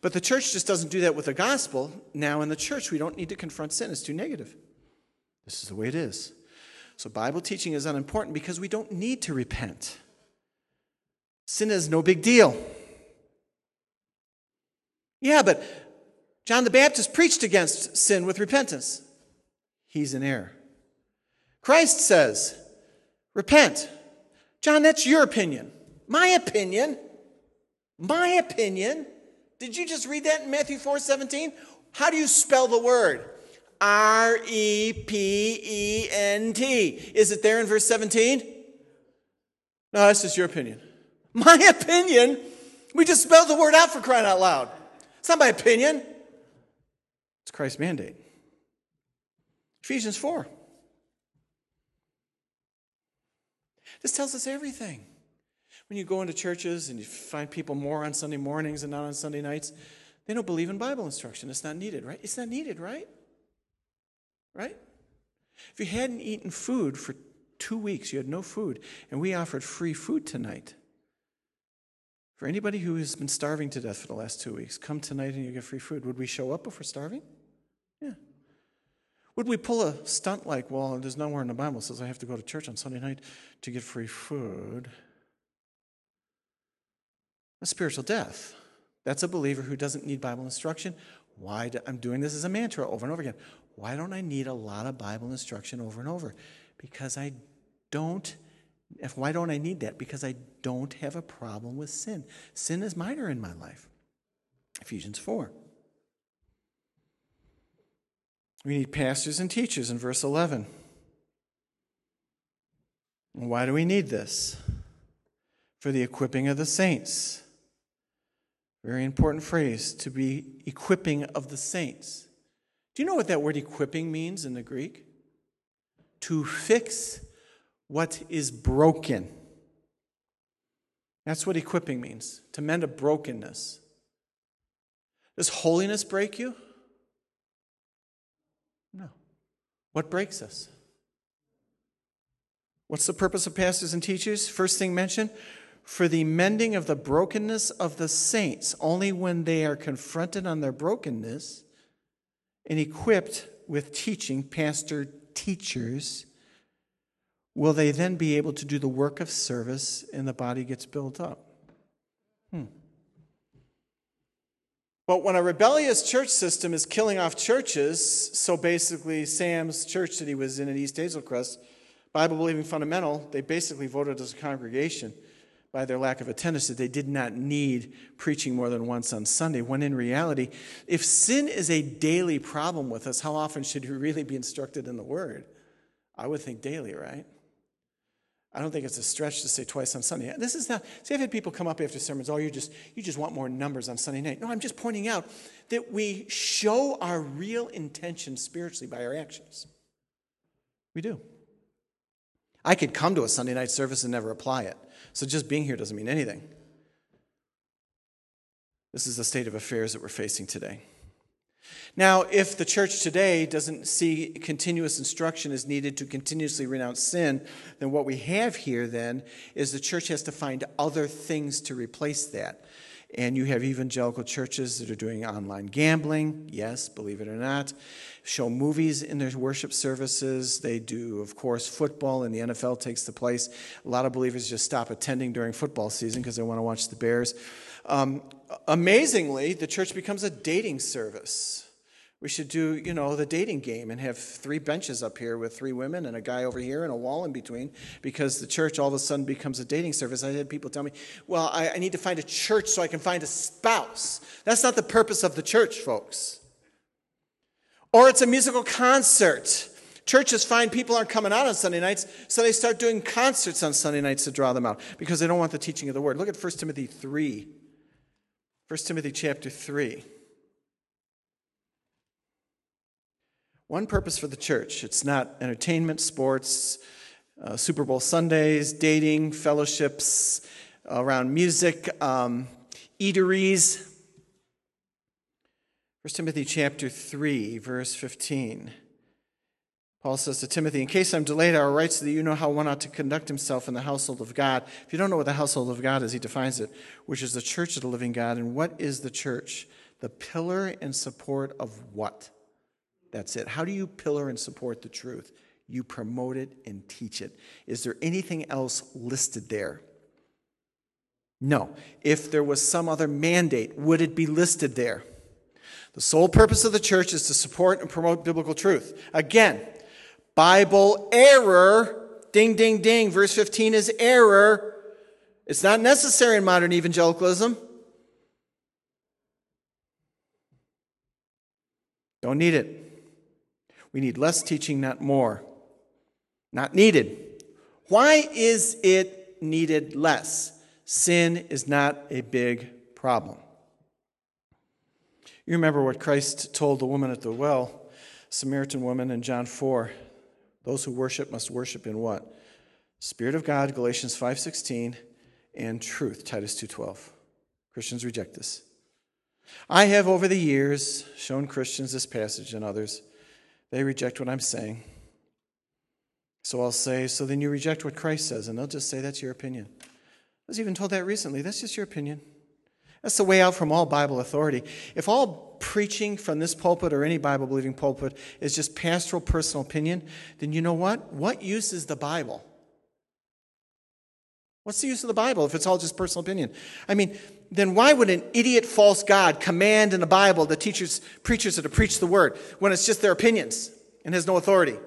But the church just doesn't do that with the gospel. Now, in the church, we don't need to confront sin, it's too negative. This is the way it is. So, Bible teaching is unimportant because we don't need to repent. Sin is no big deal. Yeah, but John the Baptist preached against sin with repentance. He's in error. Christ says, Repent. Jon, that's your opinion. My opinion. My opinion. Did you just read that in Matthew 4 17? How do you spell the word? R E P E N T. Is it there in verse 17? No, that's just your opinion. My opinion? We just spelled the word out for crying out loud. It's not my opinion, it's Christ's mandate. Ephesians 4. This tells us everything. When you go into churches and you find people more on Sunday mornings and not on Sunday nights, they don't believe in Bible instruction. It's not needed, right? It's not needed, right? Right? If you hadn't eaten food for two weeks, you had no food, and we offered free food tonight. For anybody who has been starving to death for the last two weeks, come tonight and you get free food. Would we show up if we're starving? Would we pull a stunt like, well, there's nowhere in the Bible says I have to go to church on Sunday night to get free food? a spiritual death. That's a believer who doesn't need Bible instruction. Why do, I'm doing this as a mantra over and over again. Why don't I need a lot of Bible instruction over and over? Because I don't if, why don't I need that? Because I don't have a problem with sin. Sin is minor in my life. Ephesians 4. We need pastors and teachers in verse 11. Why do we need this? For the equipping of the saints very important phrase to be equipping of the saints. Do you know what that word equipping means in the Greek? To fix what is broken. That's what equipping means to mend a brokenness. Does holiness break you? No. What breaks us? What's the purpose of pastors and teachers? First thing mentioned for the mending of the brokenness of the saints. Only when they are confronted on their brokenness and equipped with teaching, pastor teachers, will they then be able to do the work of service and the body gets built up. But when a rebellious church system is killing off churches, so basically Sam's church that he was in at East Hazel Crest, Bible believing fundamental, they basically voted as a congregation by their lack of attendance that they did not need preaching more than once on Sunday, when in reality, if sin is a daily problem with us, how often should we really be instructed in the Word? I would think daily, right? I don't think it's a stretch to say twice on Sunday. This is not. See, I've had people come up after sermons. Oh, you just you just want more numbers on Sunday night. No, I'm just pointing out that we show our real intention spiritually by our actions. We do. I could come to a Sunday night service and never apply it. So just being here doesn't mean anything. This is the state of affairs that we're facing today. Now, if the church today doesn't see continuous instruction as needed to continuously renounce sin, then what we have here then is the church has to find other things to replace that. And you have evangelical churches that are doing online gambling, yes, believe it or not, show movies in their worship services. They do, of course, football, and the NFL takes the place. A lot of believers just stop attending during football season because they want to watch the Bears. Um, amazingly, the church becomes a dating service. We should do, you know, the dating game and have three benches up here with three women and a guy over here and a wall in between because the church all of a sudden becomes a dating service. I had people tell me, well, I, I need to find a church so I can find a spouse. That's not the purpose of the church, folks. Or it's a musical concert. Churches find people aren't coming out on Sunday nights, so they start doing concerts on Sunday nights to draw them out because they don't want the teaching of the word. Look at 1 Timothy 3. 1 Timothy chapter 3. One purpose for the church it's not entertainment, sports, uh, Super Bowl Sundays, dating, fellowships around music, um, eateries. 1 Timothy chapter 3, verse 15. Paul says to Timothy, In case I'm delayed, I will write so that you know how one ought to conduct himself in the household of God. If you don't know what the household of God is, he defines it, which is the church of the living God. And what is the church? The pillar and support of what? That's it. How do you pillar and support the truth? You promote it and teach it. Is there anything else listed there? No. If there was some other mandate, would it be listed there? The sole purpose of the church is to support and promote biblical truth. Again, Bible error, ding, ding, ding. Verse 15 is error. It's not necessary in modern evangelicalism. Don't need it. We need less teaching, not more. Not needed. Why is it needed less? Sin is not a big problem. You remember what Christ told the woman at the well, Samaritan woman in John 4. Those who worship must worship in what? Spirit of God, Galatians 5:16, and truth, Titus 2:12. Christians reject this. I have over the years shown Christians this passage and others they reject what I'm saying. So I'll say, So then you reject what Christ says. And they'll just say, That's your opinion. I was even told that recently. That's just your opinion. That's the way out from all Bible authority. If all preaching from this pulpit or any Bible believing pulpit is just pastoral personal opinion, then you know what? What use is the Bible? What's the use of the Bible if it's all just personal opinion? I mean, then why would an idiot false God command in the Bible the teachers, preachers are to preach the word when it's just their opinions and has no authority?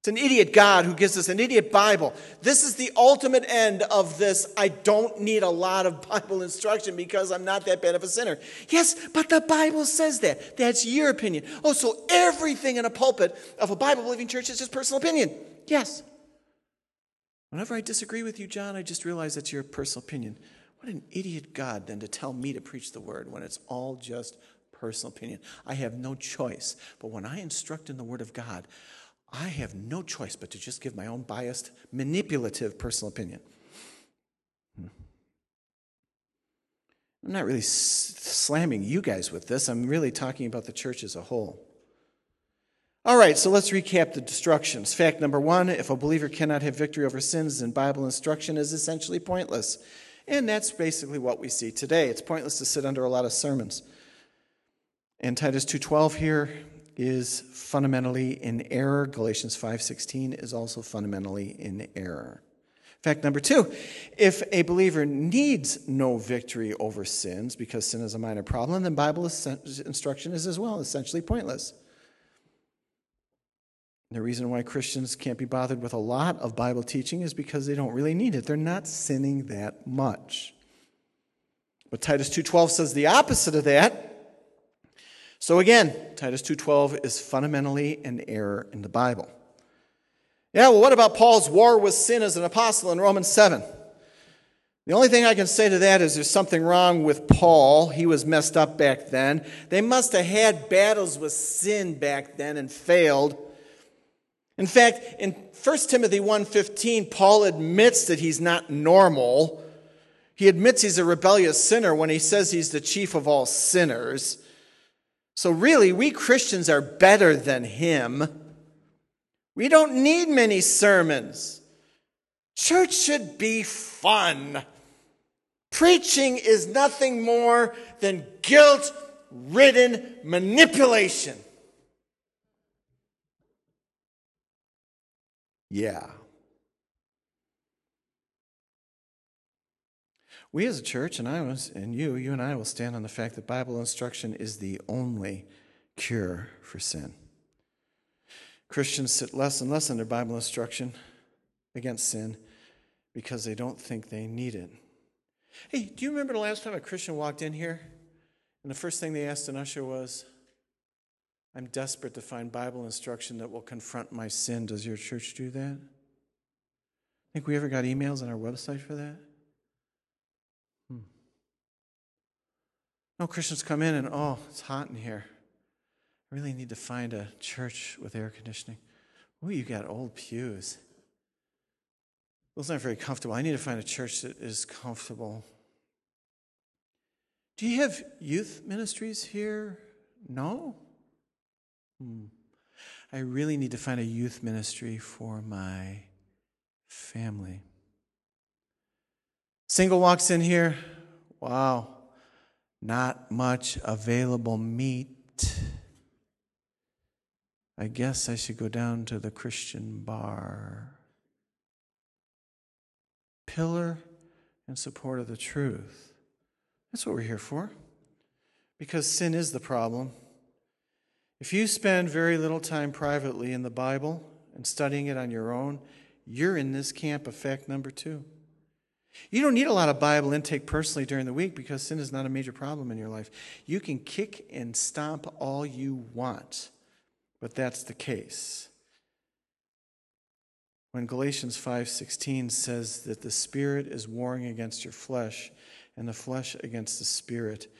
It's an idiot God who gives us an idiot Bible. This is the ultimate end of this. I don't need a lot of Bible instruction because I'm not that bad of a sinner. Yes, but the Bible says that. That's your opinion. Oh, so everything in a pulpit of a Bible believing church is just personal opinion. Yes. Whenever I disagree with you, Jon, I just realize that's your personal opinion. What an idiot God then to tell me to preach the word when it's all just personal opinion. I have no choice. But when I instruct in the word of God, I have no choice but to just give my own biased, manipulative personal opinion. Hmm. I'm not really slamming you guys with this. I'm really talking about the church as a whole. All right, so let's recap the destructions. Fact number one if a believer cannot have victory over sins, then Bible instruction is essentially pointless. And that's basically what we see today. It's pointless to sit under a lot of sermons. And Titus 2:12 here is fundamentally in error. Galatians 5:16 is also fundamentally in error. Fact number 2, if a believer needs no victory over sins because sin is a minor problem, then Bible instruction is as well essentially pointless. The reason why Christians can't be bothered with a lot of Bible teaching is because they don't really need it. They're not sinning that much. But Titus 2:12 says the opposite of that. So again, Titus 2:12 is fundamentally an error in the Bible. Yeah, well what about Paul's war with sin as an apostle in Romans 7? The only thing I can say to that is there's something wrong with Paul. He was messed up back then. They must have had battles with sin back then and failed. In fact, in 1 Timothy 1:15, Paul admits that he's not normal. He admits he's a rebellious sinner when he says he's the chief of all sinners. So really, we Christians are better than him. We don't need many sermons. Church should be fun. Preaching is nothing more than guilt ridden manipulation. Yeah. We as a church, and I was, and you, you and I will stand on the fact that Bible instruction is the only cure for sin. Christians sit less and less under Bible instruction against sin because they don't think they need it. Hey, do you remember the last time a Christian walked in here and the first thing they asked an usher was, I'm desperate to find Bible instruction that will confront my sin. Does your church do that? Think we ever got emails on our website for that? Hmm. No Christians come in and, oh, it's hot in here. I really need to find a church with air conditioning. Oh, you got old pews. Those aren't very comfortable. I need to find a church that is comfortable. Do you have youth ministries here? No? Hmm. I really need to find a youth ministry for my family. Single walks in here. Wow, not much available meat. I guess I should go down to the Christian bar. Pillar and support of the truth. That's what we're here for. Because sin is the problem. If you spend very little time privately in the Bible and studying it on your own, you're in this camp of fact number two. You don't need a lot of Bible intake personally during the week because sin is not a major problem in your life. You can kick and stomp all you want, but that's the case. When Galatians 5:16 says that the spirit is warring against your flesh and the flesh against the spirit,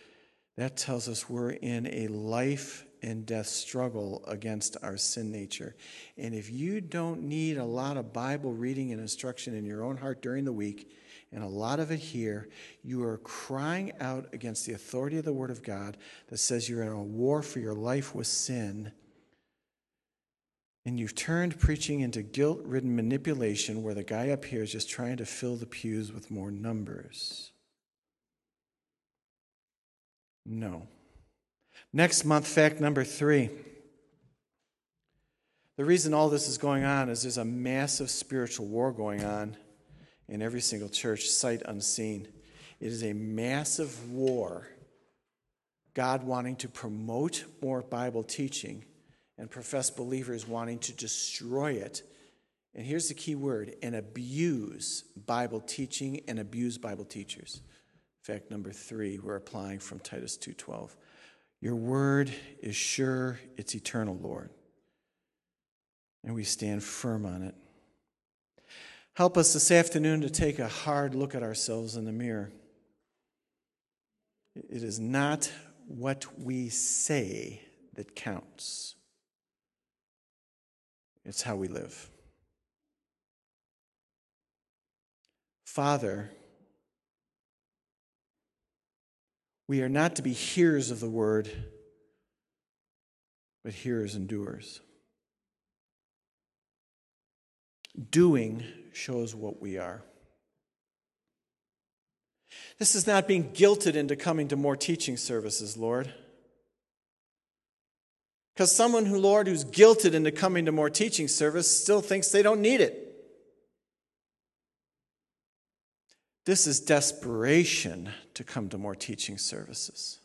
that tells us we're in a life and death struggle against our sin nature. And if you don't need a lot of Bible reading and instruction in your own heart during the week, and a lot of it here, you are crying out against the authority of the Word of God that says you're in a war for your life with sin. And you've turned preaching into guilt ridden manipulation where the guy up here is just trying to fill the pews with more numbers. No. Next month, fact number three. The reason all this is going on is there's a massive spiritual war going on in every single church, sight unseen. It is a massive war. God wanting to promote more Bible teaching and professed believers wanting to destroy it. And here's the key word and abuse Bible teaching and abuse Bible teachers. Fact number three, we're applying from Titus 2.12. Your word is sure, it's eternal, Lord. And we stand firm on it. Help us this afternoon to take a hard look at ourselves in the mirror. It is not what we say that counts, it's how we live. Father, We are not to be hearers of the word, but hearers and doers. Doing shows what we are. This is not being guilted into coming to more teaching services, Lord. Because someone who, Lord, who's guilted into coming to more teaching service still thinks they don't need it. This is desperation to come to more teaching services.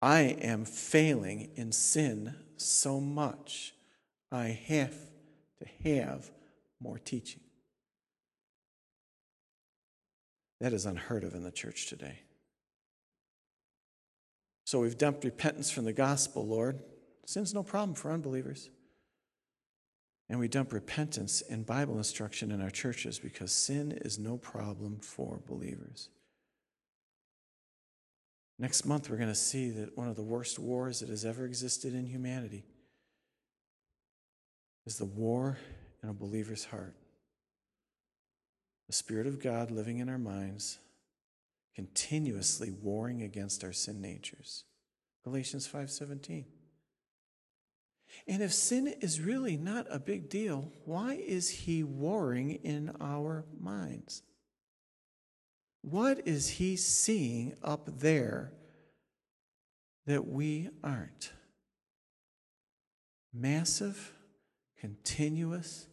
I am failing in sin so much, I have to have more teaching. That is unheard of in the church today. So we've dumped repentance from the gospel, Lord. Sin's no problem for unbelievers. And we dump repentance and Bible instruction in our churches because sin is no problem for believers. Next month, we're going to see that one of the worst wars that has ever existed in humanity is the war in a believer's heart. The Spirit of God living in our minds, continuously warring against our sin natures. Galatians 5:17. And if sin is really not a big deal, why is he warring in our minds? What is he seeing up there that we aren't? Massive, continuous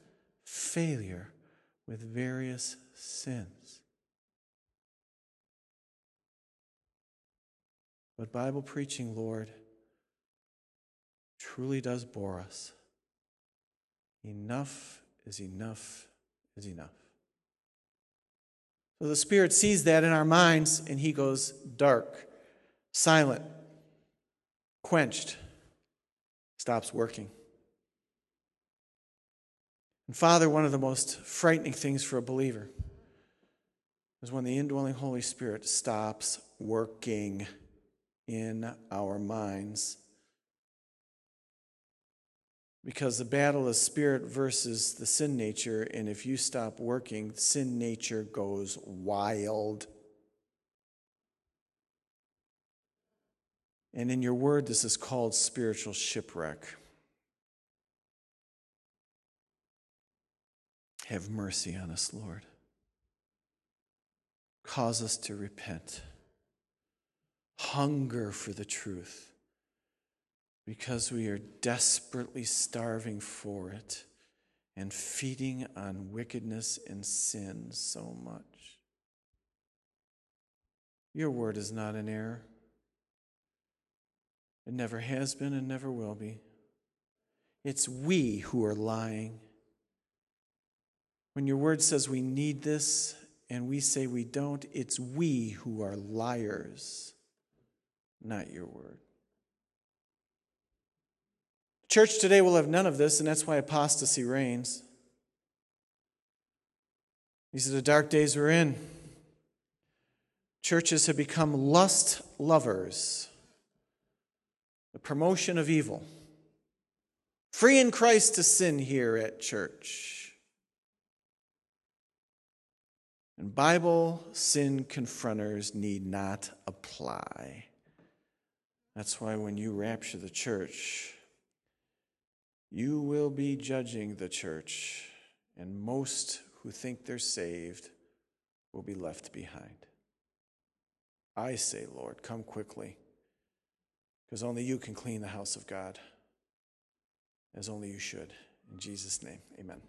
failure with various sins. But Bible preaching, Lord, truly does bore us. Enough is enough is enough. So the Spirit sees that in our minds and he goes dark, silent, quenched, stops working. And Father, one of the most frightening things for a believer is when the indwelling Holy Spirit stops working in our minds. Because the battle is spirit versus the sin nature, and if you stop working, sin nature goes wild. And in your word, this is called spiritual shipwreck. Have mercy on us, Lord. Cause us to repent. Hunger for the truth because we are desperately starving for it and feeding on wickedness and sin so much. Your word is not an error. It never has been and never will be. It's we who are lying. When your word says we need this and we say we don't, it's we who are liars, not your word. Church today will have none of this, and that's why apostasy reigns. These are the dark days we're in. Churches have become lust lovers, the promotion of evil. Free in Christ to sin here at church. And Bible sin confronters need not apply. That's why when you rapture the church, you will be judging the church, and most who think they're saved will be left behind. I say, Lord, come quickly, because only you can clean the house of God, as only you should. In Jesus' name, amen.